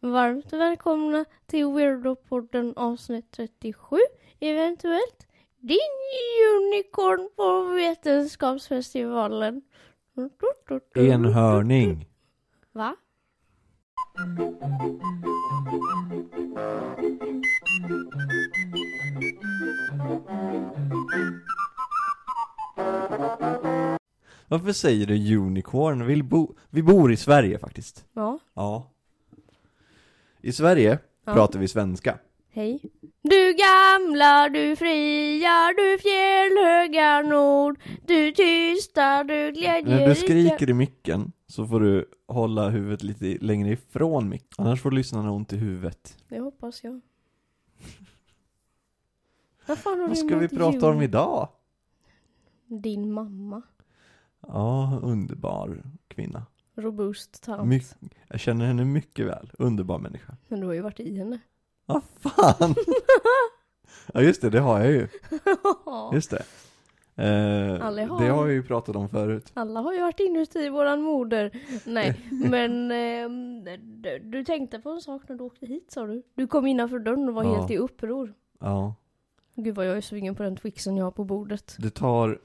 Varmt välkomna till Weirdo-podden avsnitt 37, eventuellt. Din unicorn på Vetenskapsfestivalen. Enhörning. Va? Varför säger du unicorn? Vi, bo, vi bor i Sverige faktiskt. Ja. Ja. I Sverige Ja. pratar vi svenska. Hej. Du gamla, du fria, du fjällhöga nord, du tysta, du glädjerika. När du skriker i micken så får du hålla huvudet lite längre ifrån micken. Annars får lyssnarna ont i huvudet. Det hoppas jag. Vad fan har Vad ska vi prata om idag? Din mamma. Ja, underbar kvinna. Robust tant. My- jag känner henne mycket väl. Underbar människa. Men du har ju varit i henne. Vad fan! ja just det, det har jag ju. Just det. Eh, Alla har- det har jag ju pratat om förut. Alla har ju varit inuti våran moder. Nej, men ehm, du, du tänkte på en sak när du åkte hit sa du. Du kom innanför dörren och var Ja. helt i uppror. Ja. Gud vad jag är sugen på den twixen jag har på bordet. Det tar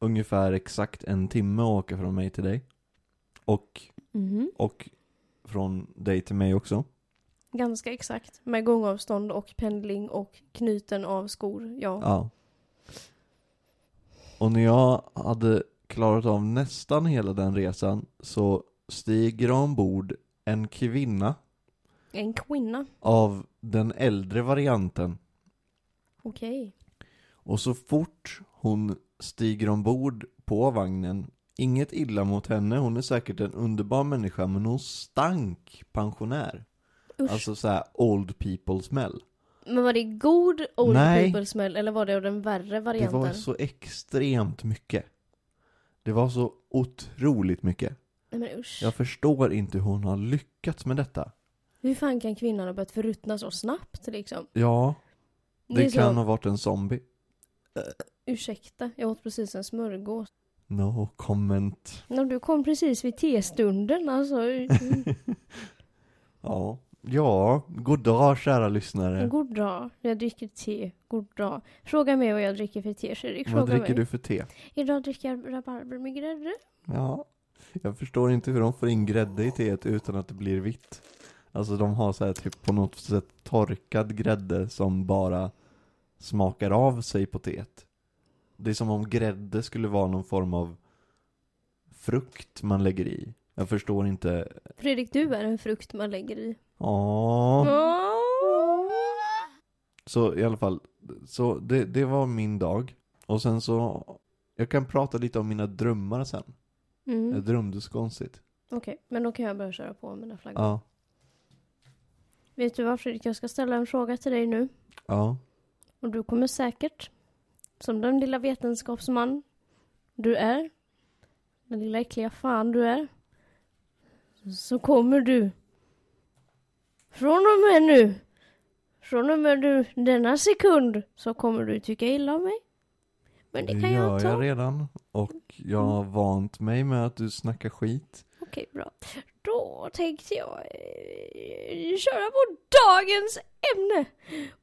ungefär exakt en timme att åka från mig till dig. Och, Mhm. och från dig till mig också. Ganska exakt. Med gångavstånd och pendling och knyten av skor. Ja. Ja. Och när jag hade klarat av nästan hela den resan så stiger ombord en kvinna En kvinna. av den äldre varianten. Okej. Och så fort hon stiger ombord på vagnen, inget illa mot henne, hon är säkert en underbar människa, men hon stank pensionär. Usch. Alltså så här old people smell. Men var det god old Nej. people smell eller var det av den värre Det varianten? var så extremt mycket. Det var så otroligt mycket. Nej men usch. Jag förstår inte hur hon har lyckats med detta. Hur fan kan kvinnan ha börjat förruttna så snabbt liksom? Ja, Det, det, kan så, ha varit en zombie. ursäkta, jag åt precis en smörgås. No comment. När du kom precis vid testunden alltså. Ja, ja, god dag kära lyssnare. God dag, jag dricker te. God dag. Fråga mig vad jag dricker för te Fredrik. Vad dricker mig. du för te? Idag dricker jag rabarber med grädde. Ja, jag förstår inte hur de får in grädde i teet utan att det blir vitt. Alltså de har så här typ på något sätt torkad grädde som bara smakar av sig på teet. Det är som om grädde skulle vara någon form av frukt man lägger i. Jag förstår inte. Fredrik, du är en frukt man lägger i. Åh. Så i alla fall, så det, det var min dag. Och sen så, jag kan prata lite om mina drömmar sen. Mm. Jag drömde så konstigt. Okej, men då kan jag börja köra på mina flaggor. Ja, Vet du vad Fredrik, jag ska ställa en fråga till dig nu. ja. Och du kommer säkert, som den lilla vetenskapsman du är, den lilla äckliga fan du är, så kommer du från och med nu, från och med nu, denna sekund, så kommer du tycka illa om mig. Men det Det kan gör jag ta. jag redan. Och jag har vant mig med att du snackar skit. Okej, bra. Då tänkte jag eh, köra på dagens ämne.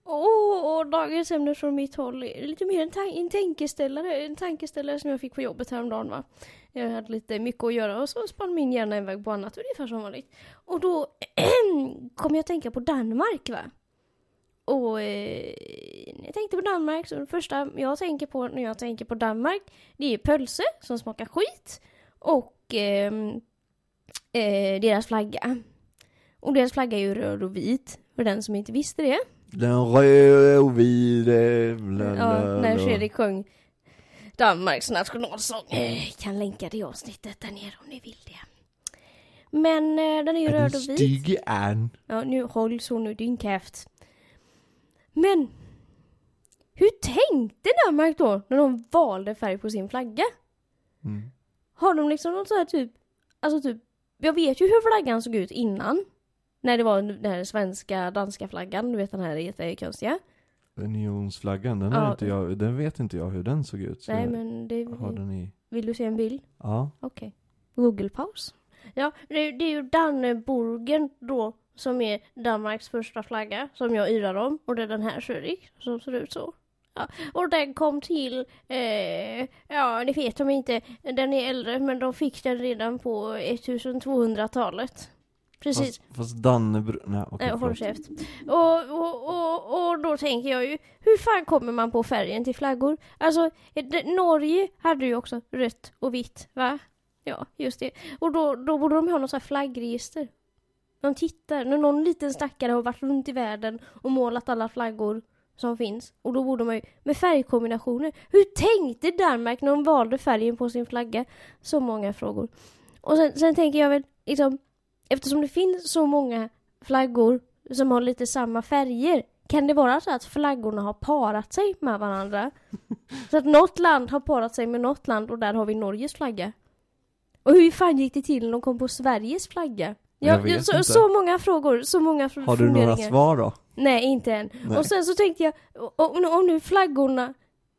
Och, och dagens ämne från mitt håll är lite mer en, tan- en tankeställare. En tankeställare som jag fick på jobbet häromdagen va. Jag hade lite mycket att göra och så spann min hjärna iväg på annat, ungefär som vanligt. Och då kom jag att tänka på Danmark va. Och eh, jag tänkte på Danmark så det första jag tänker på när jag tänker på Danmark det är pölse som smakar skit och eh, eh, deras flagga. Och deras flagga är ju röd och vit, för den som inte visste det. Den rödvide, bla, Ja, bla, när bla. Fredrik sjöng Danmarks nationalsång. Eh, kan länka det avsnittet där nere om ni vill det. Men eh, den är ju Är röd och vit. stygg an? Ja, nu håll så nu din käft. Men hur tänkte Danmark då när de valde färg på sin flagga? Mm. Har de liksom något så här typ, alltså typ, jag vet ju hur flaggan såg ut innan. När det var den här svenska, danska flaggan, du vet den här jättekonstiga. Unionsflaggan, den, Ja. inte jag, den vet inte jag hur den såg ut. Så Nej men det, har den i. vill du se en bild? Ja. Okej. Google-paus. Ja, det, det är ju Danneborgen då som är Danmarks första flagga, som jag yrar om. Och det är den här Fredrik, som ser ut så. Ja. Och den kom till, eh, ja ni vet om inte, den är äldre men de fick den redan på 1200-talet. Precis. Fast, fast Dannebro... Nej okej Nej, håll käft. Och, och, och, och då tänker jag ju, hur fan kommer man på färgen till flaggor? Alltså, det, Norge hade ju också rött och vitt, va? Ja, just det. Och då, då borde de ha något sånt här flaggregister. De tittar, när någon liten stackare har varit runt i världen och målat alla flaggor som finns. Och då borde man ju, med färgkombinationer. Hur tänkte Danmark när de valde färgen på sin flagga? Så många frågor. Och sen, sen tänker jag väl, liksom, eftersom det finns så många flaggor som har lite samma färger, kan det vara så att flaggorna har parat sig med varandra? Så att något land har parat sig med något land och där har vi Norges flagga. Och hur fan gick det till när de kom på Sveriges flagga? Ja, så, så många frågor, så många f- Har du några svar då? Nej, inte än. Nej. Och sen så tänkte jag, om, om nu flaggorna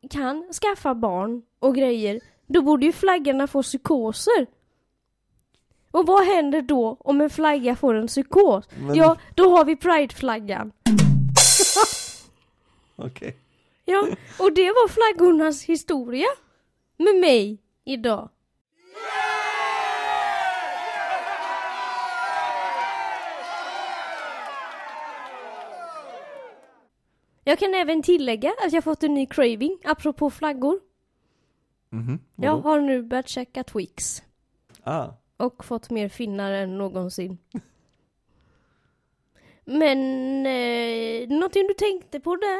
kan skaffa barn och grejer, då borde ju flaggorna få psykoser. Och vad händer då om en flagga får en psykos? Men- Ja, då har vi prideflaggan. Okej. Ja, och det var flaggornas historia. Med mig idag. Jag kan även tillägga att jag fått en ny craving, apropå flaggor. Mhm. Jag vadå? har nu börjat käka Twix. Ah. Och fått mer finnar än någonsin. Men, eh, någonting du tänkte på där?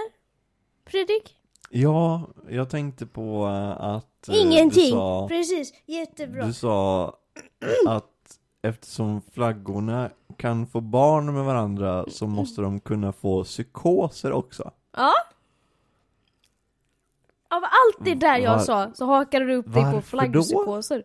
Fredrik? Ja, jag tänkte på eh, att eh, Ingenting! sa, Precis, jättebra. du sa att eftersom flaggorna kan få barn med varandra så måste de kunna få psykoser också. Ja. Av allt det där jag Var- sa så hakade du upp dig på Varför flaggpsykoser.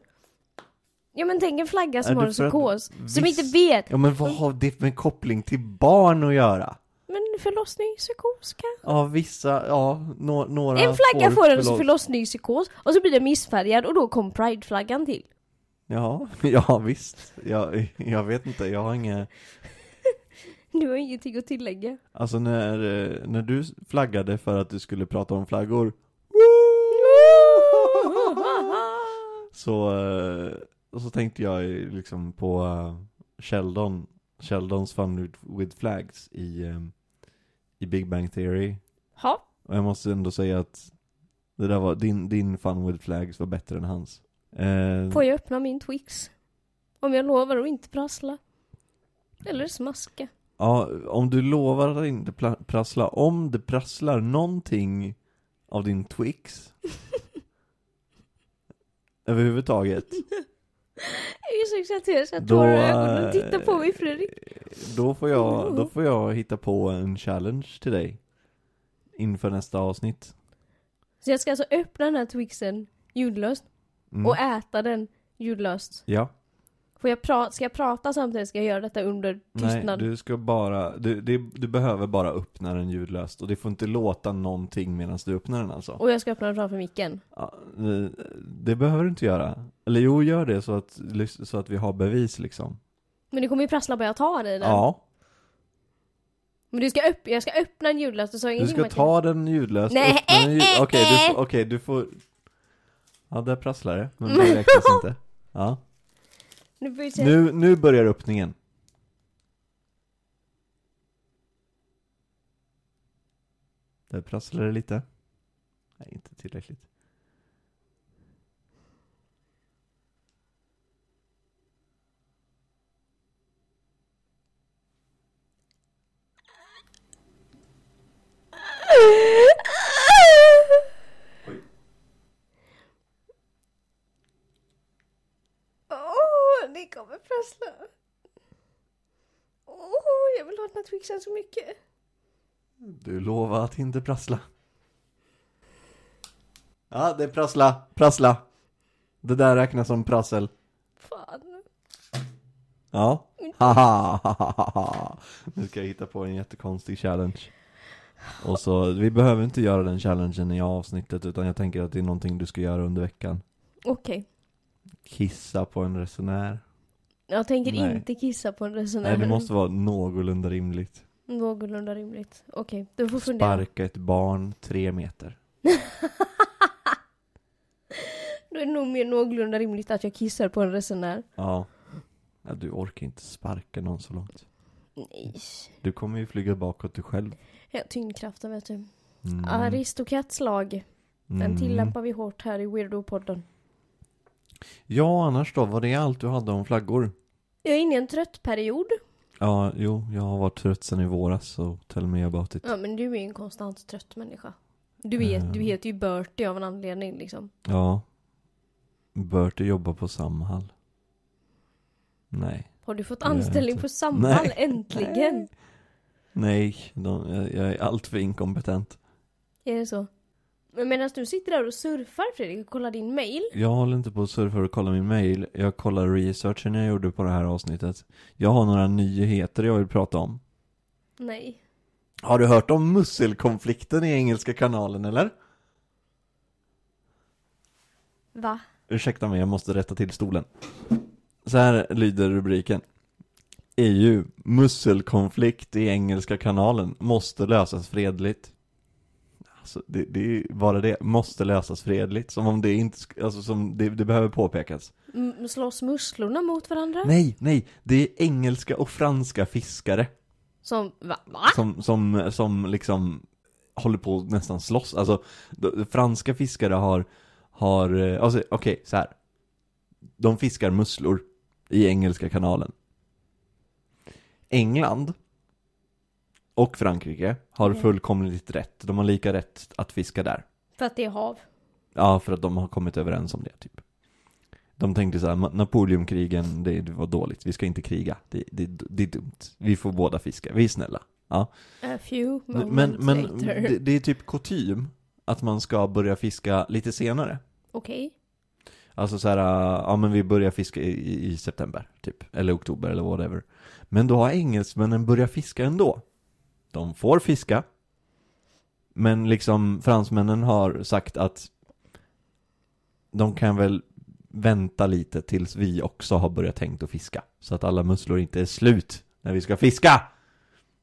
Ja men tänk en flagga som Är har det en för att psykos, som viss- inte vet. Ja men vad har det med koppling till barn att göra? Men förlossningspsykos kanske? Ja vissa, ja, nå, några En flagga får en förloss- förlossningspsykos och så blir den missfärgad och då kom prideflaggan till. Ja, ja visst. Jag, jag vet inte, jag har inga Du har ingenting att tillägga. Alltså när, eh, när du flaggade för att du skulle prata om flaggor Så, eh, så tänkte jag liksom på eh, Sheldon Sheldons Fun with, Flags i, i Big Bang Theory Ha. Och jag måste ändå säga att det där var, din, din Fun with Flags var bättre än hans eh, Får jag öppna min Twix? Om jag lovar att inte prassla. Eller smaska. Ja, om du lovar att inte prassla, om det prasslar någonting av din Twix överhuvudtaget, Jag är så exalterad så jag tårar i ögonen. eh, Titta på mig Fredrik. då får jag, då får jag hitta på en challenge till dig inför nästa avsnitt. Så jag ska alltså öppna den här Twixen ljudlöst Mm. och äta den ljudlöst. Ja, Får jag pra- ska jag prata samtidigt? Ska jag göra detta under nej, tystnad? du ska bara, du, det, du behöver bara öppna den ljudlöst och det får inte låta någonting medan du öppnar den alltså. Och jag ska öppna den framför micken. Ja, det- det behöver du inte göra. Eller jo, gör det så att, så att vi har bevis liksom. Men det kommer ju prassla bara jag tar i den. Ja, Men du ska öpp- jag ska öppna den ljudlöst och så du ska ta den ljudlöst, Nej, öppna den ljud... Okej, du, eh. får- okej, du får... Ja, där prasslar det, men det räknas inte. Ja. Nu se. Nu, nu börjar öppningen. Där prasslar det lite. Nej, inte tillräckligt. Åh, det kommer prassla. Åh, jag vill ha den här Twixen så mycket. Du lovar att inte prassla. Ja, det är prassla, prassla. Det där räknas som prassel. Fan. Ja. Haha. Nu ska jag hitta på en jättekonstig challenge. Och så, vi behöver inte göra den challengen i avsnittet utan jag tänker att det är någonting du ska göra under veckan. Okej. Kissa på en resenär. Jag tänker Nej. inte kissa på en resenär. Nej, det måste vara någorlunda rimligt. Någorlunda rimligt. Okej, du får fundera. Sparka ett barn tre meter. Då är det nog mer någorlunda rimligt att jag kissar på en resenär. Ja. ja. Du orkar inte sparka någon så långt. Nej. Du kommer ju flyga bakåt du själv. Ja, tyngdkraften vet du. Mm. Aristokats lag. Den Mm. tillämpar vi hårt här i Weirdo-podden. Ja, annars då? Var det allt du hade om flaggor? Jag är inne i en trött period. Ja, jo, jag har varit trött sen i våras, så tell me about it. Ja, men du är ju en konstant trött människa. Du, vet, Mm. du heter ju Bertie av en anledning liksom. Ja. Bertie jobbar på Samhall. Nej. Har du fått anställning på Samhall Nej. äntligen? Nej, de, jag, jag är alltför inkompetent. Är det så? Men medan du sitter där och surfar Fredrik och kollar din mail. Jag håller inte på att surfa och kolla min mail. Jag kollar researchen jag gjorde på det här avsnittet. Jag har några nyheter jag vill prata om. Nej. Har du hört om musselkonflikten i Engelska kanalen eller? Va? Ursäkta mig, jag måste rätta till stolen. Så här lyder rubriken. EU, musselkonflikt i Engelska kanalen, måste lösas fredligt. Alltså, det, det bara det, måste lösas fredligt. Som om det inte, alltså som det, det behöver påpekas. M- slåss musslorna mot varandra? Nej, nej, det är engelska och franska fiskare Som, va? va? som, som, som liksom håller på att nästan slåss. Alltså, de, franska fiskare har, har, eh, alltså okej, så här. De fiskar musslor i Engelska kanalen. England och Frankrike har Mm. fullkomligt rätt. De har lika rätt att fiska där. För att det är hav. Ja, för att de har kommit överens om det, typ. De tänkte så här, "Ma- Napoleonkrigen, det, var dåligt, vi ska inte kriga. Det, det, det är dumt. Vi får båda fiska, vi är snälla. Ja. A few Men, moments men later. det, det är typ kutym att man ska börja fiska lite senare. Okej. Alltså så här, ja men vi börjar fiska i, i, i september, typ. Eller oktober eller whatever. Men då har engelsmännen börjat fiska ändå. De får fiska. Men liksom fransmännen har sagt att de kan väl vänta lite tills vi också har börjat tänkt att fiska. Så att alla musslor inte är slut när vi ska fiska!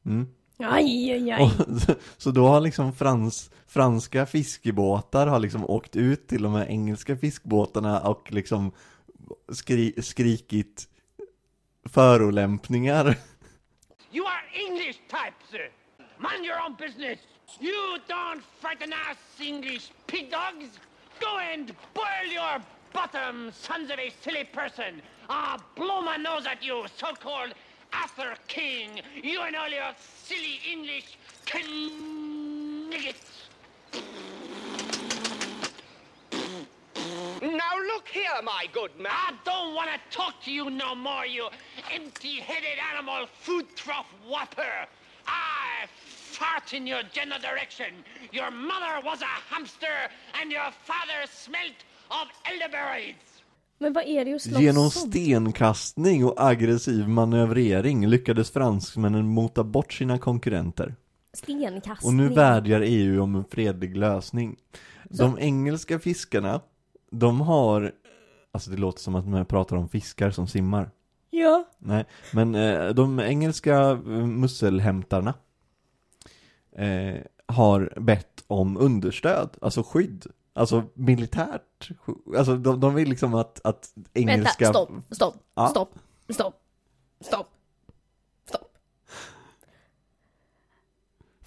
Mm. Aj, aj, aj. Och, så, så då har liksom frans, franska fiskebåtar har liksom åkt ut till de här engelska fiskbåtarna och liksom skri, skrikit förolämpningar. You are English type, sir. Mind your own business. You don't frighten us, English pig dogs. Go and boil your bottom, sons of a silly person. Ah, blow my nose at you, so-called Arthur King. You and all your silly English kniggets. Now look here, my good man. I don't want to talk to you no more, you empty-headed animal food trough whopper. I fart in your general direction. Your mother was a hamster and your father smelt of elderberries. Men vad är det att slåss Genom om? stenkastning och aggressiv manövrering lyckades fransmännen mota bort sina konkurrenter. Stenkastning. Och nu vädjar EU om en fredlig lösning. De engelska fiskarna, de har, alltså det låter som att man pratar om fiskar som simmar. Ja. Nej, men eh, de engelska eh, musselhämtarna eh, har bett om understöd, alltså skydd. Alltså militärt, alltså de, de vill liksom att, att engelska... Vänta, stopp, stopp, Ja. stopp, stopp, stopp, stopp.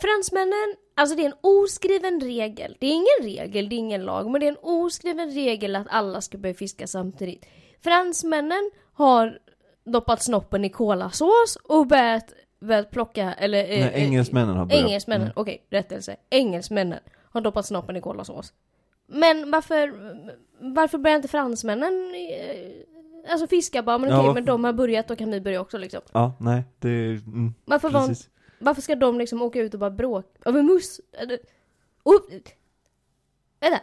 Fransmännen, alltså det är en oskriven regel. Det är ingen regel, det är ingen lag, men det är en oskriven regel att alla ska börja fiska samtidigt. Fransmännen har doppat snoppen i kolasås och börjat, börjat plocka, eller... eh, Nej, eh, engelsmännen har börjat. Engelsmännen, Mm. okej, rättelse. Engelsmännen har doppat snoppen i kolasås. Men varför, varför börjar inte fransmännen eh, alltså fiska bara? Men okej, varför- men de har börjat, då kan vi börja också liksom. Ja, nej, det. Mm, Varför, var, varför ska de liksom åka ut och bara bråka? Över mus... Oh, vänta!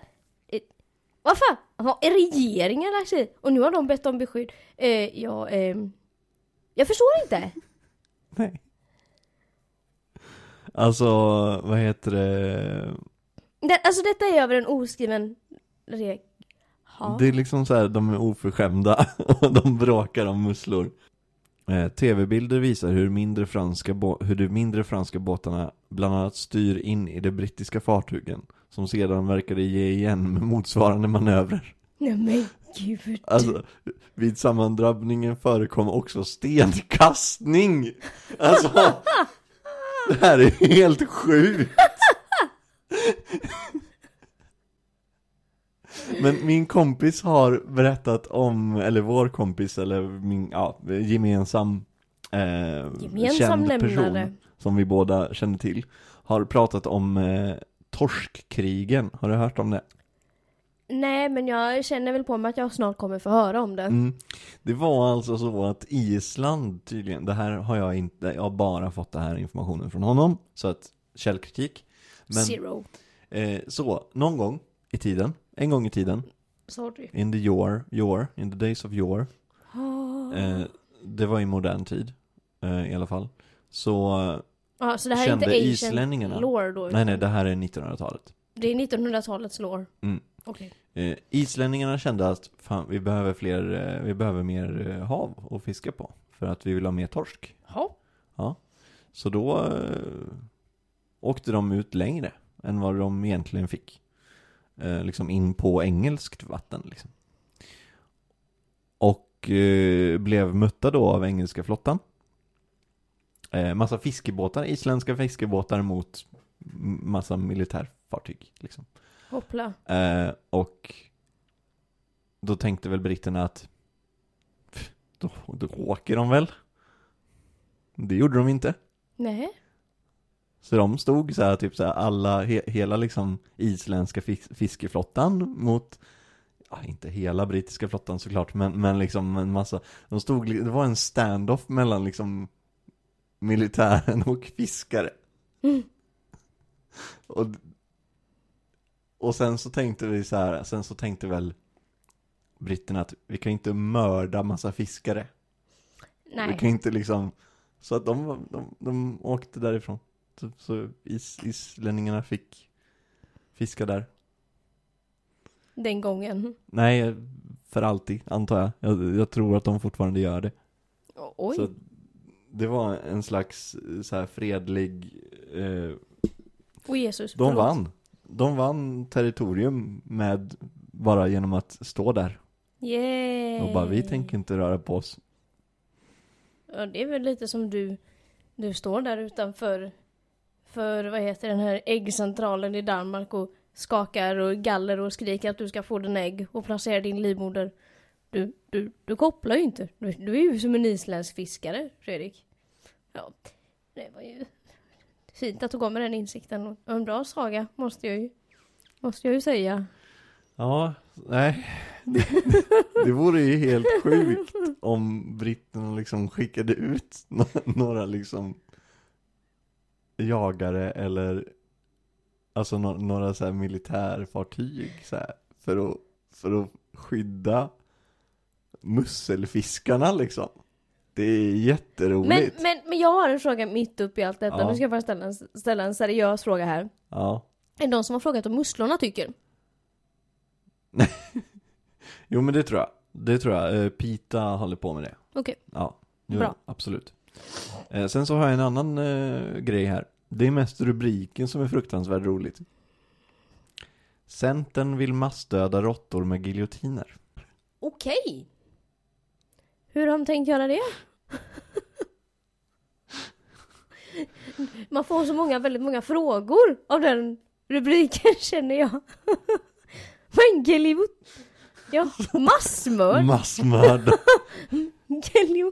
Eh, Vad fan? Har regeringen lagt sig? Och nu har de bett om beskydd. Eh, ja, ehm... Jag förstår inte. Nej. Alltså, vad heter det? Det, alltså detta är över en oskriven regel. Det är liksom så här, de är oförskämda och de bråkar om musslor. Eh, Tv-bilder visar hur, mindre franska hur de mindre franska båtarna bland annat styr in i de brittiska fartygen, som sedan verkade ge igen med motsvarande manövrer. Nej men gud. Alltså, vid sammandrabbningen förekom också stenkastning! Alltså, det här är helt sjukt! Men min kompis har berättat om, eller vår kompis, eller min, ja, gemensam, eh, Gemensam känd person nämnare. som vi båda känner till, har pratat om eh, torskkrigen, har du hört om det? Nej men jag känner väl på mig att jag snart kommer få höra om det. Mm. Det var alltså så att Island tydligen, det här har jag inte, jag har bara fått den här informationen från honom, så att källkritik. Men Zero. eh, så, någon gång i tiden, en gång i tiden, Sorry. in the yore, yore in the days of yore, eh, det var i modern tid eh, i alla fall, så, Ja, så det här är kände inte ancient islänningarna- lore då? nej utan nej det här är 1900-talet. Det är 1900-talets lore? Mm. Okej. Eh, islänningarna kände att fan, vi behöver fler, eh, vi behöver mer eh, hav att fiska på, för att vi vill ha mer torsk. Ja. Så då åkte de ut längre än vad de egentligen fick. Eh, liksom in på engelskt vatten liksom. Och eh, blev mötta då av engelska flottan. Eh, massa fiskebåtar, isländska fiskebåtar mot massa militärfartyg liksom. Hoppla. Eh, och då tänkte väl britterna att "Pff, då, då åker de väl. Det gjorde de inte. Nej. Så de stod så här, typ så här, alla, he, hela liksom isländska fis, fiskeflottan mot, ja inte hela brittiska flottan såklart, men, men liksom en massa, de stod, det var en standoff mellan liksom militären och fiskare. Mm. Och, och sen så tänkte vi så här, sen så tänkte väl britterna att vi kan inte mörda massa fiskare. Vi Nej. kan inte liksom, så att de, de, de åkte därifrån. Så, så is, islänningarna fick fiska där. Den gången. Nej, för alltid antar jag. Jag, jag tror att de fortfarande gör det. Oj. Så det var en slags eh, så här fredlig, eh, Och Jesus. de förlåt. vann. De vann territorium med, bara genom att stå där. Yay. Och bara, vi tänker inte röra på oss. Ja, det är väl lite som du, du står där utanför, för vad heter den här äggcentralen i Danmark och skakar och galler och skriker att du ska få din ägg och placera din livmoder. Du, du, du kopplar ju inte. Du, du är ju som en isländsk fiskare, Fredrik. Ja, det var ju fint att du kommer med den insikten. Och en bra saga, måste jag ju, måste jag ju säga. Ja, nej. Det, det vore ju helt sjukt om britterna liksom skickade ut några liksom jagare eller alltså några så här militärfartyg så här, för att, för att skydda musselfiskarna liksom. Det är Men, jätteroligt. men, men jag har en fråga mitt upp i allt detta. Ja. Nu ska jag bara ställa en, ställa en seriös fråga här. Ja. Är det någon som har frågat om musslorna tycker? Jo men det tror jag. Det tror jag. Eh, Pita håller på med det. Okej. Ja, jo, Bra. absolut. Eh, sen så har jag en annan eh, grej här. Det är mest rubriken som är fruktansvärt roligt. Centern vill massdöda råttor med giljotiner. Okej. Hur har de tänkt göra det? Man får så många, väldigt många frågor av den rubriken känner jag. Men Gelio... Ja, massmörd. Massmörda. Gelio...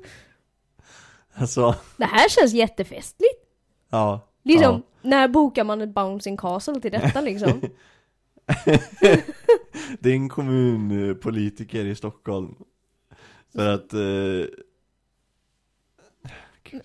alltså, Det här känns jättefestligt. ja. Liksom, när bokar man ett bouncing castle till detta liksom? Det är en kommunpolitiker i Stockholm. För att eh,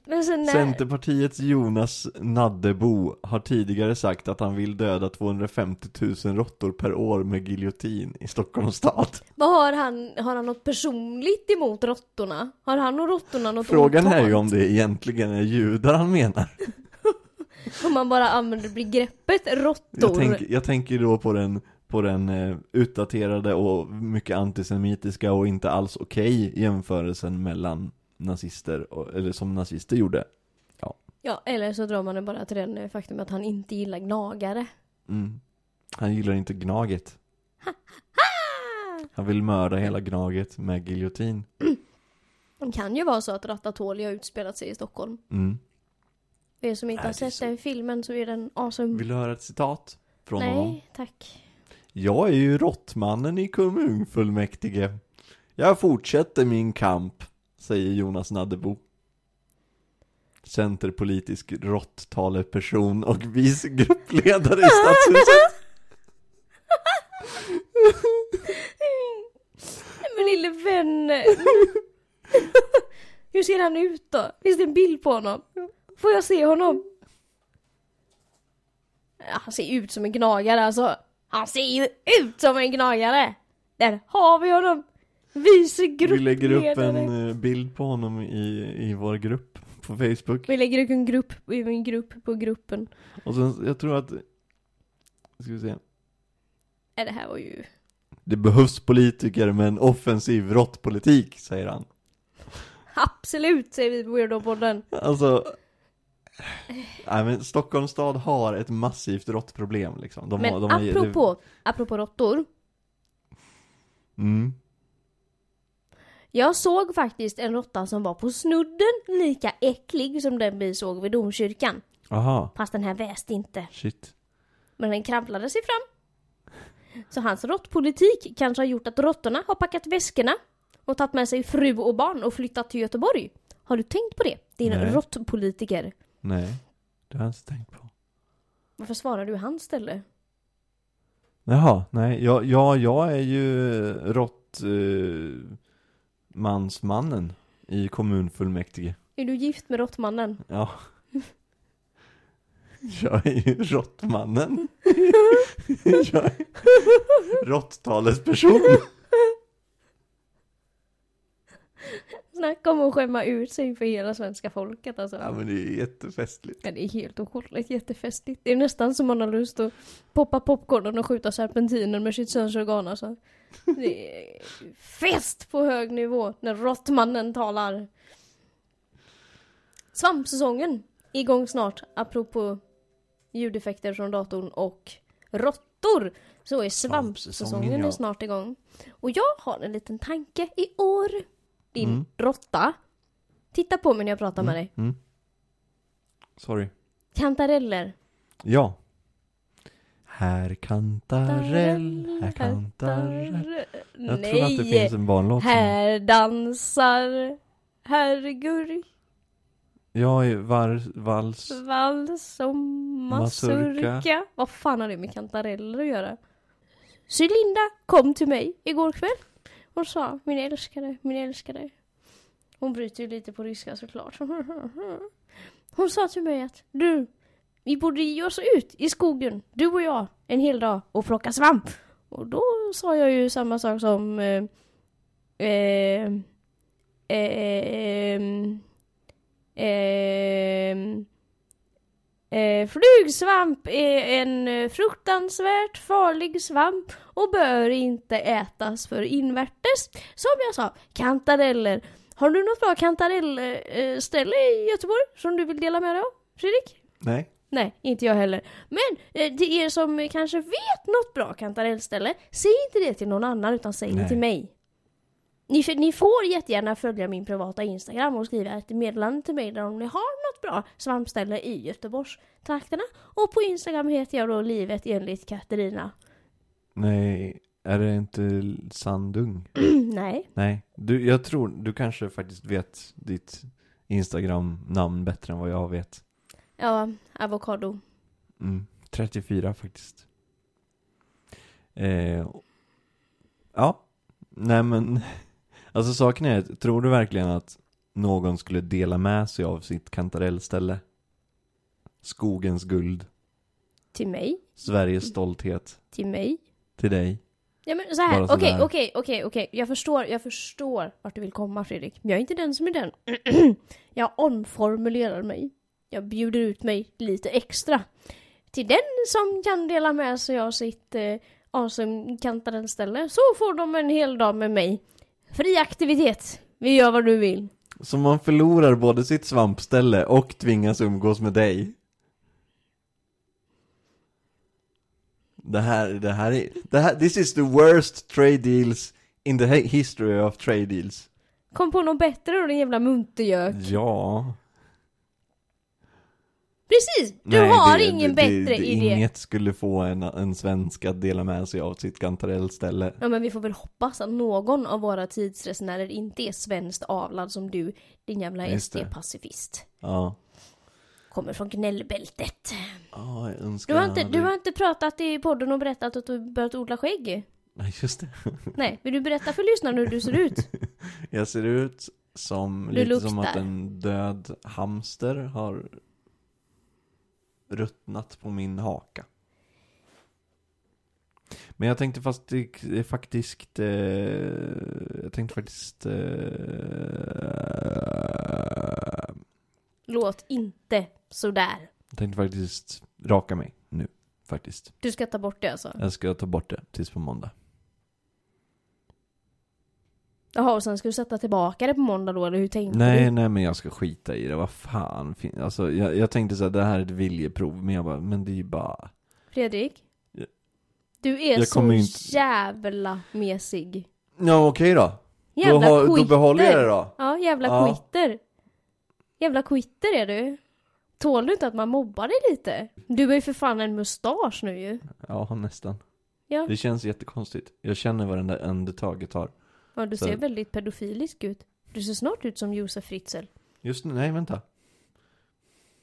när... Centerpartiets Jonas Naddebo har tidigare sagt att han vill döda 250 000 råttor per år med giljotin i Stockholms stad. Vad har han? Har han något personligt emot råttorna? Har han och råttorna något Frågan är ju otalt? om det egentligen är judar han menar. Om man bara använder begreppet råttor. Jag, tänk, jag tänker då på den på den eh, utdaterade och mycket antisemitiska och inte alls okej jämförelsen mellan nazister, och, eller som nazister gjorde. Ja, eller så drar man det bara till den eh, faktum att han inte gillar gnagare. Mm. Han gillar inte Gnaget. Han vill mörda hela Gnaget med giljotin. Det kan ju vara så att Ratatouille har utspelat sig i Stockholm. Mm. För er som inte Nej, har det är sett så- den filmen så är den awesome. Vill du höra ett citat från honom? Nej, tack. Jag är ju råttmannen i kommunfullmäktige. Jag fortsätter min kamp, säger Jonas Naddebo. Centerpolitisk råttaleperson och vice gruppledare i stadshuset. Men lille vän. Hur ser han ut då? Finns det en bild på honom? Får jag se honom? Ja, han ser ut som en gnagare alltså. Han ser ju ut som en gnagare! Där har vi honom! Vice Vi lägger upp gruppledare. en eh, bild på honom i, i vår grupp på Facebook. Vi lägger upp en grupp, en grupp på gruppen. Och sen, jag tror att, ska vi se. Nej, det här var ju... Det behövs politiker med en offensiv råttpolitik, säger han. Absolut, säger vi på Weirdo-podden. Alltså Nej men Stockholms stad har ett massivt råttproblem liksom de Men har, de har, apropå, apropå råttor. mm. Jag såg faktiskt en råtta som var på snudden lika äcklig som den vi såg vid domkyrkan. Aha, Fast den här väste inte. shit Men den kravlade sig fram. Så hans råttpolitik kanske har gjort att råttorna har packat väskorna och tagit med sig fru och barn och flyttat till Göteborg. Har du tänkt på det? Din råttpolitiker. Nej, det har jag inte tänkt på. Varför svarar du i hans ställe? Jaha, nej, ja, ja jag är ju rått eh, i kommunfullmäktige. Är du gift med råttmannen? Ja. Jag är ju råttmannen. Jag är råtttalesperson Snacka om att skämma ut sig för hela svenska folket alltså. Ja men det är jättefestligt Ja, det är helt hållet jättefestligt. Det är nästan som man har lust att poppa popcornen och skjuta serpentiner med sitt könsorgan alltså. Det är fest på hög nivå när råttmannen talar. Svampsäsongen är igång snart, apropå ljudeffekter från datorn och råttor. Så är Svampsäsongen, svampsäsongen ja. är snart igång. Och jag har en liten tanke i år. Din Mm. råtta. Titta på mig när jag pratar med dig. mm. Sorry Kantareller. Ja Här kantarell, här kantarell Jag tror att det finns en barnlåt som Här dansar herr Gurk, Ja, var, vals vals och mazurka. Mazurka. Vad fan har det med kantareller att göra? Cylinda kom till mig igår kväll och sa min älskade, min älskade. Hon bryter ju lite på ryska såklart. Hon sa till mig att du, vi borde ge oss ut i skogen, du och jag, en hel dag och plocka svamp. Och då sa jag ju samma sak som eh, eh, eh, eh, eh eh, flugsvamp är en eh, fruktansvärt farlig svamp och bör inte ätas för invärtes. Som jag sa, kantareller. Har du något bra kantarellställe i Göteborg som du vill dela med dig av, Fredrik? Nej Nej, inte jag heller. Men eh, till er som kanske vet något bra kantarellställe, säg inte det till någon annan utan säg det Nej. till mig. Ni, ni får jättegärna följa min privata Instagram och skriva ett meddelande till mig där om ni har något bra svampställe i Göteborgstrakterna. Och på Instagram heter jag då livet enligt Katarina. Nej, är det inte Sandung? Nej. Nej, du, jag tror, du kanske faktiskt vet ditt Instagram-namn bättre än vad jag vet Ja, avokado. mm, 34 faktiskt eh, Ja, nej men Alltså saken är, tror du verkligen att någon skulle dela med sig av sitt kantarellställe? Skogens guld, Till mig. Sveriges stolthet, Till mig. till dig Ja men så här, okej, okej, okej, okej. Jag förstår, jag förstår vart du vill komma Fredrik. Men jag är inte den som är den. jag omformulerar mig. Jag bjuder ut mig lite extra. Till den som kan dela med sig av sitt eh, awesome kantarellställe så får de en hel dag med mig. Fri aktivitet. Vi gör vad du vill. Så man förlorar både sitt svampställe och tvingas umgås med dig. Det här, det här är, det här, this is the worst trade deals in the hi- history of trade deals. Kom på något bättre då din jävla muntergök. Ja. Precis! Du Nej, har det- ingen det, bättre det, idé. Inget skulle få en, en svensk att dela med sig av sitt kantarellställe. Ja men vi får väl hoppas att någon av våra tidsresenärer inte är svenskt avlad som du, din jävla. SD-pacifist. Ja. Kommer från gnällbältet. Ja, jag önskar Du har, inte, du har inte pratat i podden och berättat att du börjat odla skägg? Nej, just det. Nej, vill du berätta för lyssnarna hur du ser ut? Jag ser ut som, Du lite som luktar. att en död hamster har ruttnat på min haka. Men jag tänkte fast det är faktiskt, eh, jag tänkte faktiskt, eh, Låt inte sådär. jag tänkte faktiskt raka mig nu, faktiskt. Du ska ta bort det alltså? Jag ska ta bort det tills på måndag. Jaha, och sen ska du sätta tillbaka det på måndag då, eller hur tänkte Nej, du? nej men jag ska skita i det, vad fan. Alltså jag, jag tänkte så här, det här är ett viljeprov, men jag bara, men det är ju bara Fredrik? Ja. Du är Jag så inte- jävla mesig. Ja okej då. Jävla då, har, då behåller jag det då. Ja, jävla Ja. quitter. Jävla quitter är du. Tål du inte att man mobbar dig lite? Du har ju för fan en mustasch nu ju. Ja, nästan. Ja, Det känns jättekonstigt. Jag känner vad den där andetaget har. Ja du ser väldigt pedofilisk ut. Du ser snart ut som Josef Fritzl. Just nu, nej vänta.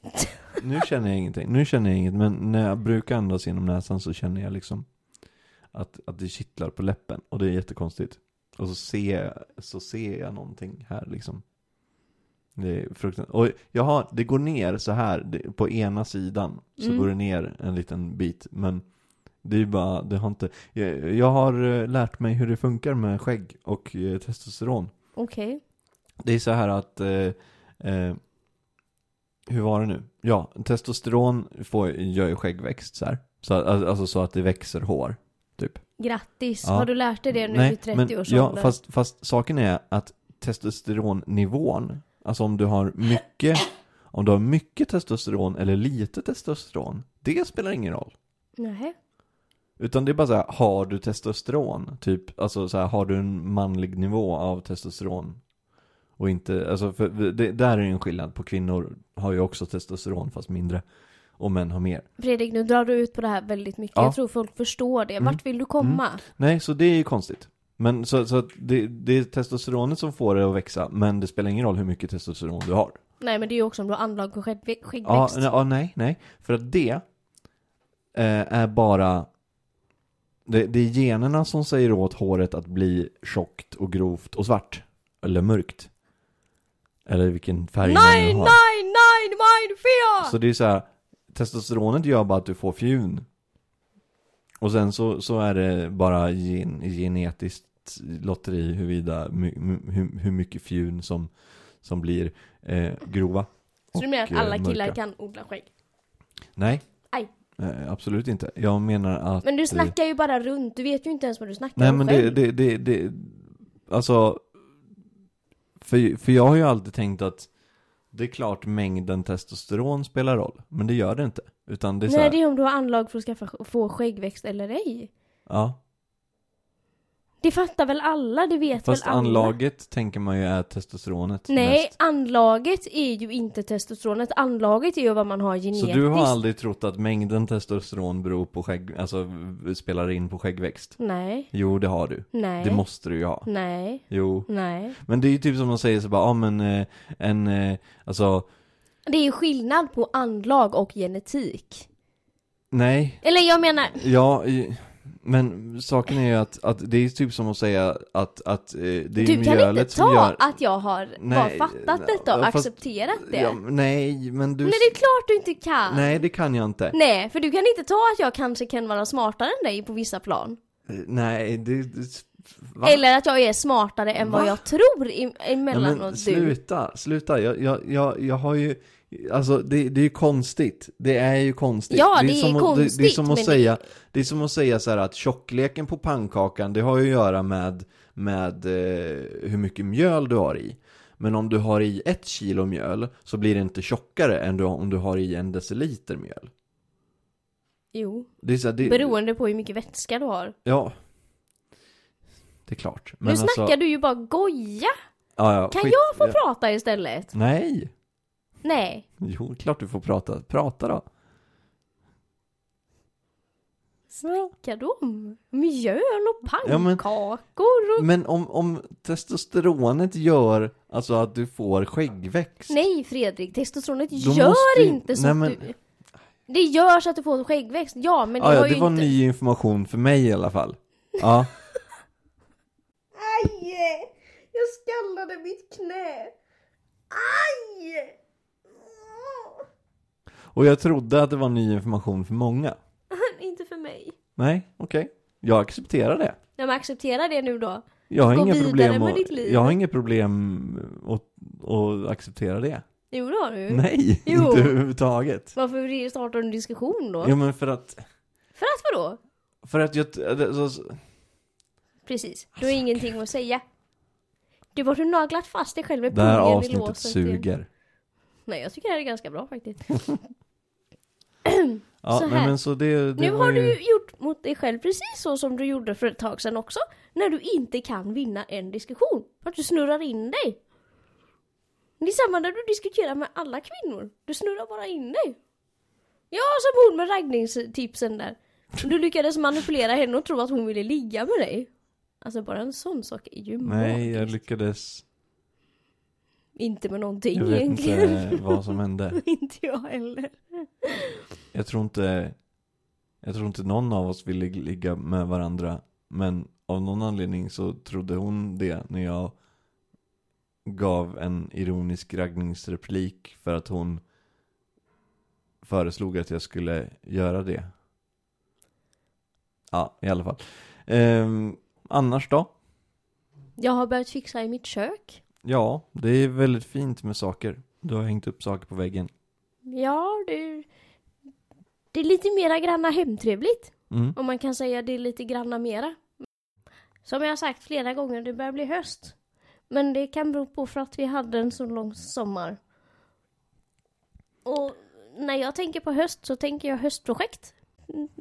Nu känner jag ingenting. Nu känner jag inget, men när jag brukar andas genom näsan så känner jag liksom att, att det kittlar på läppen. Och det är jättekonstigt. Och så ser jag, så ser jag någonting här liksom. Det är fruktansvärt. Och jag har, det går ner så här, det, på ena sidan så Mm. går det ner en liten bit. Men det är bara, det har inte, jag, jag har eh, lärt mig hur det funkar med skägg och eh, testosteron. Okej. Det är så här att, eh, eh, hur var det nu? Ja, testosteron får, gör ju skäggväxt så här. Så, att- alltså så att det växer hår, typ. Grattis. Ja. Har du lärt dig det nu vid 30 men, års ja, ålder? fast, fast saken är att testosteronnivån, alltså om du har mycket, om du har mycket testosteron eller lite testosteron, det spelar ingen roll. Nej. Utan det är bara så här, har du testosteron? Typ, alltså så här, har du en manlig nivå av testosteron? Och inte, alltså för det, där är en skillnad på kvinnor har ju också testosteron fast mindre. Och män har mer. Fredrik, nu drar du ut på det här väldigt mycket. Ja. Jag tror folk förstår det. Mm. Vart vill du komma? Nej, så det är ju konstigt. Men så, så det, det är testosteronet som får det att växa, men det spelar ingen roll hur mycket testosteron du har. Nej, men det är ju också om du har anlag Ja, skäggväxt. nej, ja, nej, nej. För att det eh, är bara det, det är generna som säger åt håret att bli tjockt och grovt och svart. Eller mörkt. Eller vilken färg man Nej, nu har. nej, nej, nej, fel! Så det är så här, testosteronet gör bara att du får fjun. Och sen så, så är det bara gen, genetiskt lotteri huruvida, hur, hur mycket fjun som, som blir eh, grova. Så du menar att och, eh, alla killar mörka. kan odla skägg? Nej. Aj. Eh, absolut inte. Jag menar att... Men du eh, snackar ju bara runt, du vet ju inte ens vad du snackar Nej om men själv. det, det, det, det, alltså för, för jag har ju alltid tänkt att det är klart mängden testosteron spelar roll, men det gör det inte. Utan det är så Nej, här, det är om du har anlag för att skaffa, få skäggväxt eller ej. ja. Det fattar väl alla, det vet Fast väl alla? anlaget tänker man ju är testosteronet Nej, mest. anlaget är ju inte testosteronet. Anlaget är ju vad man har genetiskt. Så du har aldrig trott att mängden testosteron beror på skägg, alltså spelar in på skäggväxt? Nej, Jo, det har du. nej, Det måste du ju ha. nej, Jo. nej. Men det är ju typ som man säger så bara, ja men eh, en, eh, alltså, Det är ju skillnad på anlag och genetik. nej, Eller jag menar, Ja, i- men saken är ju att, att det är typ som att säga att, att eh, det är du kan mjölet inte som ta gör... att jag har bara Nej, fattat detta och fast- accepterat det. Ja, nej, men du... Men det är klart du inte kan. Nej, det kan jag inte. Nej, för du kan inte ta att jag kanske kan vara smartare än dig på vissa plan. Eh, Nej, det... det va? Eller att jag är smartare än vad Va? jag tror Nej, emellanåt du. sluta, sluta. Jag, jag, jag, jag har ju Alltså det, det är ju konstigt. Det är ju konstigt. Ja, det är som att- konstigt, det, det är som att säga, det- det är som att säga så här att tjockleken på pannkakan, det har ju att göra med, med eh, hur mycket mjöl du har i. Men om du har i ett kilo mjöl så blir det inte tjockare än du, om du har i en deciliter mjöl. Jo, Det är så här, det, beroende på hur mycket vätska du har. Ja. Det är klart. Men nu snackar alltså, du ju bara goja! ja, ja, Kan skit- jag få prata istället? Nej! Nej. Jo, klart du får prata. Prata då. Snackar du om? Mjöl och Ja, men- pannkakor. Men om, om testosteronet gör alltså att du får skäggväxt. Nej Fredrik, testosteronet Då gör ju- inte så nej, att men- du... Det gör så att du får skäggväxt, ja men det Ja, ja, har det var inte... ny information för mig i alla fall. Ja. Aj! Jag skallade mitt knä! Aj! Och jag trodde att det var ny information för många. inte för mig. Nej, okej. Jag accepterar det. Ja, men acceptera det nu då. Jag har Gå inga vidare problem med att, ditt liv. Jag har inga problem att, att acceptera det. Jo det har du. Nej, Jo. inte överhuvudtaget. Varför startar du en diskussion då? Jo men för att, För att vadå? för att jag, alltså, Precis, du har ingenting att säga. Du har du naglat fast dig själv med det här pungen vid avsnittet låset. igen. suger. Nej jag tycker det här är ganska bra faktiskt. Ja, Så här. men så det, det nu har ju... du gjort mot dig själv precis så som du gjorde för ett tag sedan också. När du inte kan vinna en diskussion. För att du snurrar in dig. Det är samma när du diskuterar med alla kvinnor. Du snurrar bara in dig. Ja, som hon med raggningstipsen där. Du lyckades manipulera henne och tro att hon ville ligga med dig. Alltså bara en sån sak är ju Nej, jag magiskt. lyckades... Inte med någonting Jag vet egentligen. inte vad som hände. inte jag heller. Jag tror inte... Jag tror inte någon av oss ville ligga med varandra. Men av någon anledning så trodde hon det när jag gav en ironisk raggningsreplik för att hon föreslog att jag skulle göra det. Ja, i alla fall. Ehm, annars då? Jag har börjat fixa i mitt kök. Ja, det är väldigt fint med saker. Du har hängt upp saker på väggen. Ja, det, det är lite mera granna hemtrevligt. Mm. Om man kan säga det är lite granna mera. Som jag har sagt flera gånger, det börjar bli höst. Men det kan bero på för att vi hade en så lång sommar. Och när jag tänker på höst så tänker jag höstprojekt.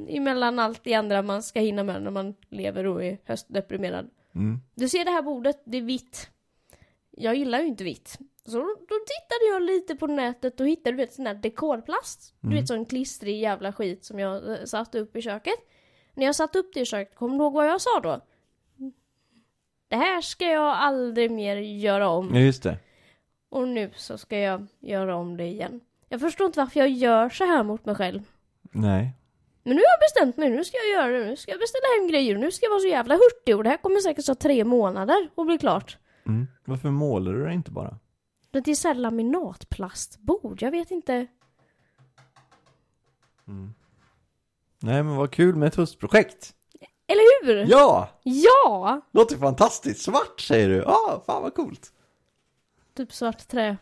Emellan allt det andra man ska hinna med när man lever och är höstdeprimerad. Mm. Du ser det här bordet, det är vitt. Jag gillar ju inte vitt. Så då, tittade jag lite på nätet och hittade du vet sån här dekorplast. Du Mm. vet sån klistrig jävla skit som jag eh, satte upp i köket. När jag satte upp det i köket, kommer du ihåg vad jag sa då? Det här ska jag aldrig mer göra om. Ja, just det. Och nu så ska jag göra om det igen. Jag förstår inte varför jag gör så här mot mig själv. Nej. Men nu har jag bestämt mig, nu ska jag göra det, nu ska jag beställa hem grejer, nu ska jag vara så jävla hurtig och det här kommer säkert ta tre månader att bli klart. Mm. Varför målar du det inte bara? Det är såhär laminatplastbord, jag vet inte. Nej men vad kul med ett höstprojekt! Eller hur? Ja! Ja! Låter fantastiskt! Svart säger du! Ja, ah, fan vad coolt! Typ svart trä.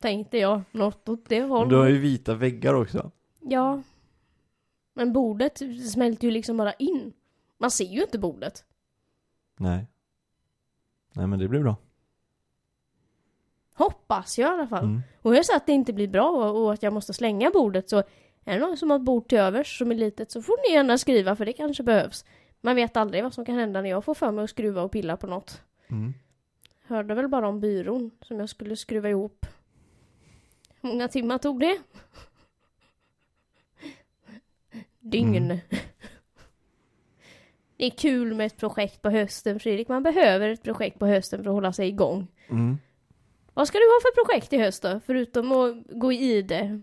Tänkte jag, något åt det hållet. Du har ju vita väggar också. Ja. Men bordet smälter ju liksom bara in. Man ser ju inte bordet. Nej. Nej men det blir bra. Hoppas jag i alla fall. Mm. Och det så att det inte blir bra och och att jag måste slänga bordet så är det någon som har ett bord till övers som är litet så får ni gärna skriva för det kanske behövs. Man vet aldrig vad som kan hända när jag får för mig att skruva och pilla på något. Mm. Hörde väl bara om byrån som jag skulle skruva ihop. Hur många timmar tog det? Dygn. Mm. Det är kul med ett projekt på hösten Fredrik. Man behöver ett projekt på hösten för att hålla sig igång. Mm. Vad ska du ha för projekt i höst då? Förutom att gå i det.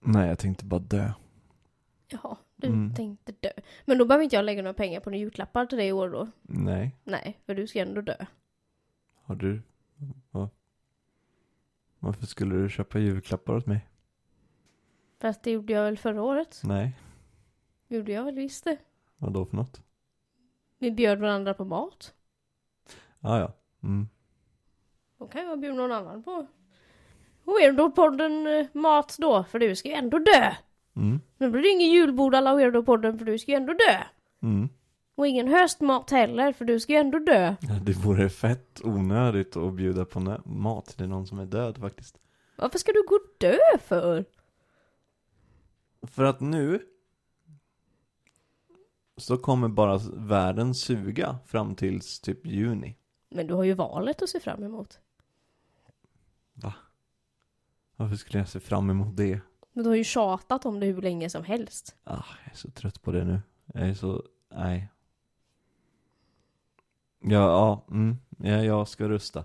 Nej jag tänkte bara dö. Jaha, du Mm. tänkte dö. Men då behöver inte jag lägga några pengar på några julklappar till dig i år då? Nej. Nej, för du ska ändå dö. Har du... Va? Varför skulle du köpa julklappar åt mig? Fast det gjorde jag väl förra året? Nej. Gjorde jag väl visst det. Vad då för något? Vi bjöd varandra på mat. Ah, ja. Mm. Då kan jag bjuda någon annan på Weirdo-podden eh, mat då, för du ska ju ändå dö. Mm. Nu blir det ingen julbord alla Weirdo-podden, för du ska ju ändå dö. Mm. Och ingen höstmat heller, för du ska ju ändå dö. Det vore fett onödigt att bjuda på mat till någon som är död faktiskt. Varför ska du gå och dö för? För att nu så kommer bara världen suga fram tills typ juni. Men du har ju valet att se fram emot. Varför skulle jag se fram emot det? Men du har ju tjatat om det hur länge som helst. Ah, jag är så trött på det nu. Jag är så, nej. Ja, ja, mm, ja jag ska rösta.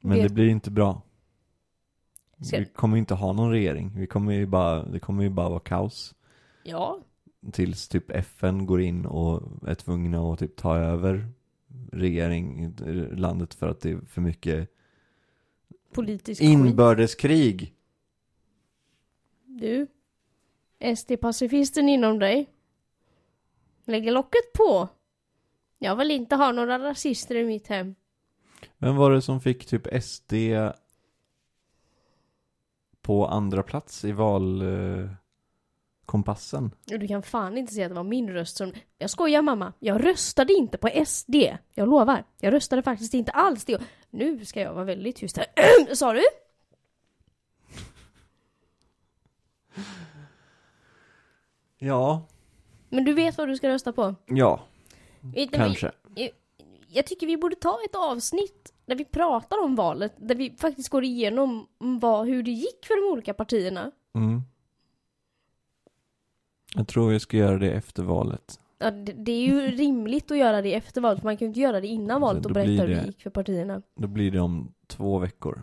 Men Vet- det blir inte bra. Ska- Vi kommer inte ha någon regering. Vi kommer ju bara, det kommer ju bara vara kaos. Ja, Tills typ FN går in och är tvungna att typ ta över regering landet för att det är för mycket politisk skit. inbördeskrig. Du, SD-pacifisten inom dig. Lägger locket på. Jag vill inte ha några rasister i mitt hem. Vem var det som fick typ SD på andra plats i valkompassen? Och Du kan fan inte säga att det var min röst som... Jag skojar mamma. Jag röstade inte på SD. Jag lovar. Jag röstade faktiskt inte alls det. Nu ska jag vara väldigt tyst här. Sa du? Ja, Men du vet vad du ska rösta på? ja, Vet kanske. Jag tycker vi borde ta ett avsnitt där vi pratar om valet, där vi faktiskt går igenom vad, hur det gick för de olika partierna. Mm. Jag tror jag ska göra det efter valet. Ja, det, det är ju rimligt att göra det efter valet, för man kan ju inte göra det innan valet Alltså, och då blir berätta hur det gick för partierna. Då blir det om två veckor.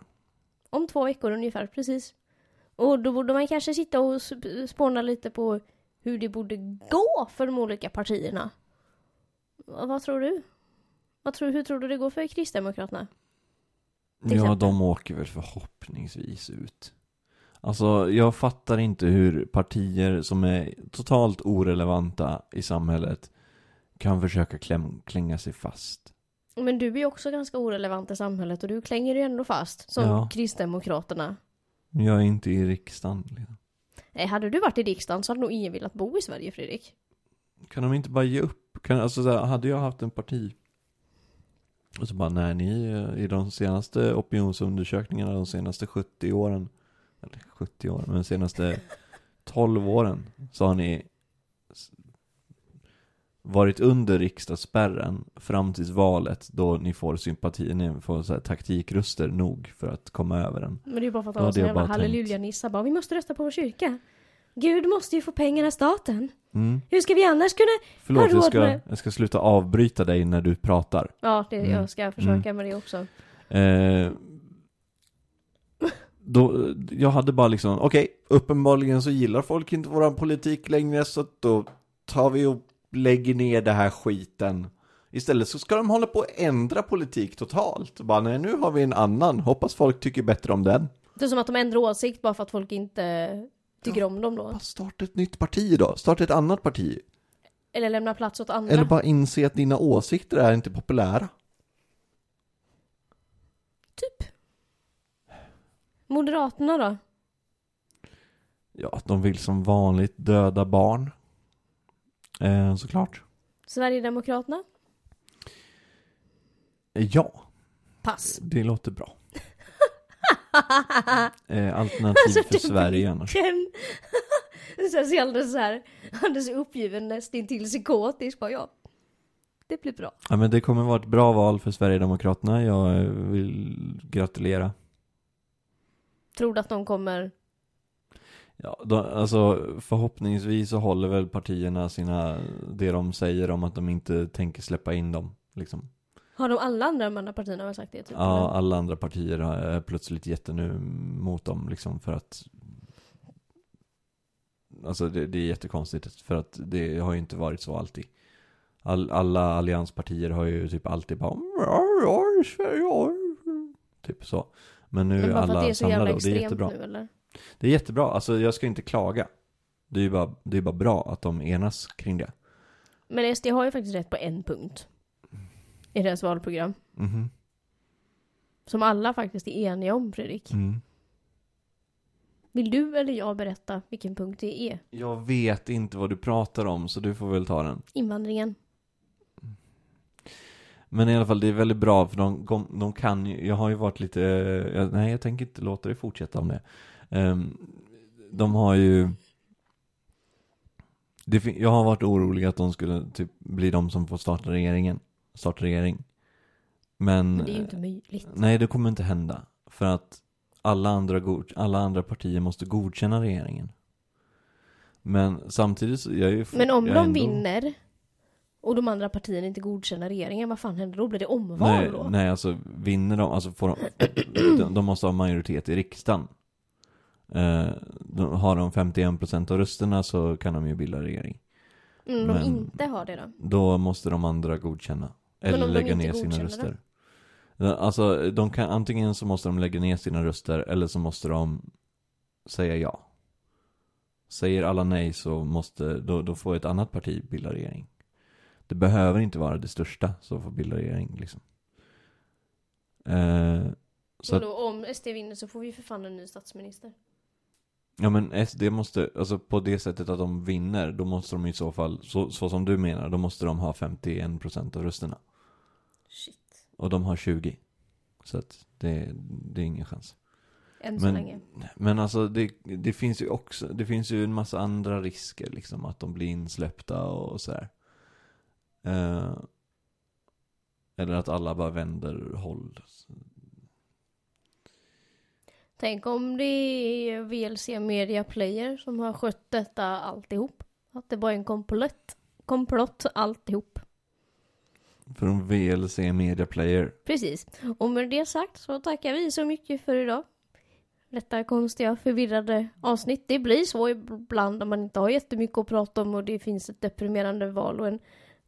Om två veckor ungefär, precis. Och då borde man kanske sitta och sp- spåna lite på hur det borde gå för de olika partierna. Va- Vad tror du? Vad tror, hur tror du det går för Kristdemokraterna? Ja, de åker väl förhoppningsvis ut. Alltså, jag fattar inte hur partier som är totalt orelevanta i samhället kan försöka kläm, klänga sig fast. Men du är ju också ganska orelevant i samhället och du klänger ju ändå fast, som Ja. Kristdemokraterna. Men jag är inte i riksdagen. Liksom. Nej, hade du varit i riksdagen så hade nog ingen velat bo i Sverige, Fredrik. Kan de inte bara ge upp? Kan, alltså, så här, hade jag haft en parti och så bara, nej, ni eh, i de senaste opinionsundersökningarna de senaste 70 åren, eller 70 år, men de senaste 12 åren, så har ni varit under riksdagsspärren fram tills valet då ni får sympati, ni får så här taktikröster nog för att komma över den. Men det är ju bara för att Ja, så har jävla jag halleluja-nissar. Bara, vi måste rösta på vår kyrka. Gud måste ju få pengar av staten. Mm. Hur ska vi annars kunna... Förlåt, jag råd ska, med- jag ska sluta avbryta dig när du pratar. Ja, det, Mm. jag ska försöka med det också. Eh, då, jag hade bara liksom, okej, uppenbarligen så gillar folk inte våran politik längre så då tar vi och lägger ner det här skiten. Istället så ska de hålla på att ändra politik totalt. Bara, nej, nu har vi en annan, hoppas folk tycker bättre om den. Det är som att de ändrar åsikt bara för att folk inte tycker om dem då. Starta ett nytt parti då, starta ett annat parti. Eller lämna plats åt andra. Eller bara inse att dina åsikter är inte populära. Typ. Moderaterna då? Ja, de vill som vanligt döda barn. Eh, såklart. Sverigedemokraterna? Eh, Ja, Pass. det låter bra. Eh, alternativ Alltså, för Sverige annars. Ken. Sen ser alldeles så här, alldeles uppgiven nästintill psykotisk. Bara ja, det blir bra. Ja, men det kommer vara ett bra val för Sverigedemokraterna. Jag eh, vill gratulera. Tror du att de kommer... Ja, de, alltså förhoppningsvis så håller väl partierna sina, det de säger om att de inte tänker släppa in dem. Liksom. Har de alla andra andra partierna väl sagt det? Typ, Ja, eller? alla andra partier har- är plötsligt jättenu mot dem liksom för att Alltså det, det är jättekonstigt för att det har ju inte varit så alltid. All, alla allianspartier har ju typ alltid bara ja. Typ så. Men nu är att det alla är samlade och det är jättebra. nu eller? Det är jättebra, alltså jag ska inte klaga. Det är ju bara, det är bara bra att de enas kring det. Men SD har ju faktiskt rätt på en punkt. I deras valprogram. Mhm. Som alla faktiskt är eniga om Fredrik. Mm. Vill du eller jag berätta vilken punkt det är? Jag vet inte vad du pratar om, så du får väl ta den. Invandringen. Men i alla fall, det är väldigt bra för de, de, kan ju, jag har ju varit lite, jag, nej jag tänker inte låta dig fortsätta om det. Ehm, de har ju, det, jag har varit orolig att de skulle typ bli de som får starta regeringen, starta regering. Men, Men det är ju inte möjligt. nej det kommer inte hända. För att alla andra, god, alla andra partier måste godkänna regeringen. Men samtidigt så, jag är ju Men om de ändå- vinner och de andra partierna inte godkänner regeringen, vad fan händer då? Blir det omval Nej, då? nej, alltså vinner de, alltså får de, de, de måste ha majoritet i riksdagen. Eh, de, har de 51% av rösterna så kan de ju bilda regering. Mm, de men- inte har det då? Då måste de andra godkänna. Eller de lägga ner sina röster. Ja, Alltså, de kan, antingen så måste de lägga ner sina röster, eller så måste de säga ja. Säger alla nej så måste, då, då får ett annat parti bilda regering. Det behöver inte vara det största som får bilda regering liksom. Eh, så Och att, då, om SD vinner så får vi för fan en ny statsminister. ja men SD måste, alltså på det sättet att de vinner, då måste de i så fall, så, så som du menar, då måste de ha 51% av rösterna. Shit. Och de har 20. Så att det, det är ingen chans. Än så Men- länge. Men alltså det, det finns ju också, det finns ju en massa andra risker liksom, att de blir insläppta och sådär. Eh, eller att alla bara vänder håll. Tänk om det är VLC Media Player som har skött detta alltihop. Att det är en komplott, komplott alltihop. Från VLC Media Player. Precis. Och med det sagt så tackar vi så mycket för idag. Detta konstiga förvirrade avsnitt. Det blir så ibland om man inte har jättemycket att prata om och det finns ett deprimerande val och en,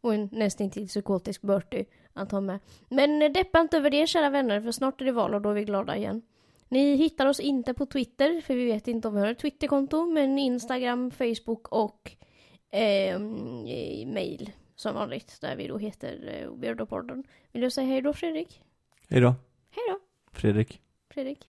och en nästintill psykotisk Bertie att ha med. Men deppa inte över det kära vänner för snart är det val och då är vi glada igen. Ni hittar oss inte på Twitter för vi vet inte om vi har ett Twitterkonto men Instagram, Facebook och eh, mail som vanligt där vi då heter eh, Weirdo-podden. Vill du säga hej då Fredrik? Hej då, Hej då Fredrik. Fredrik.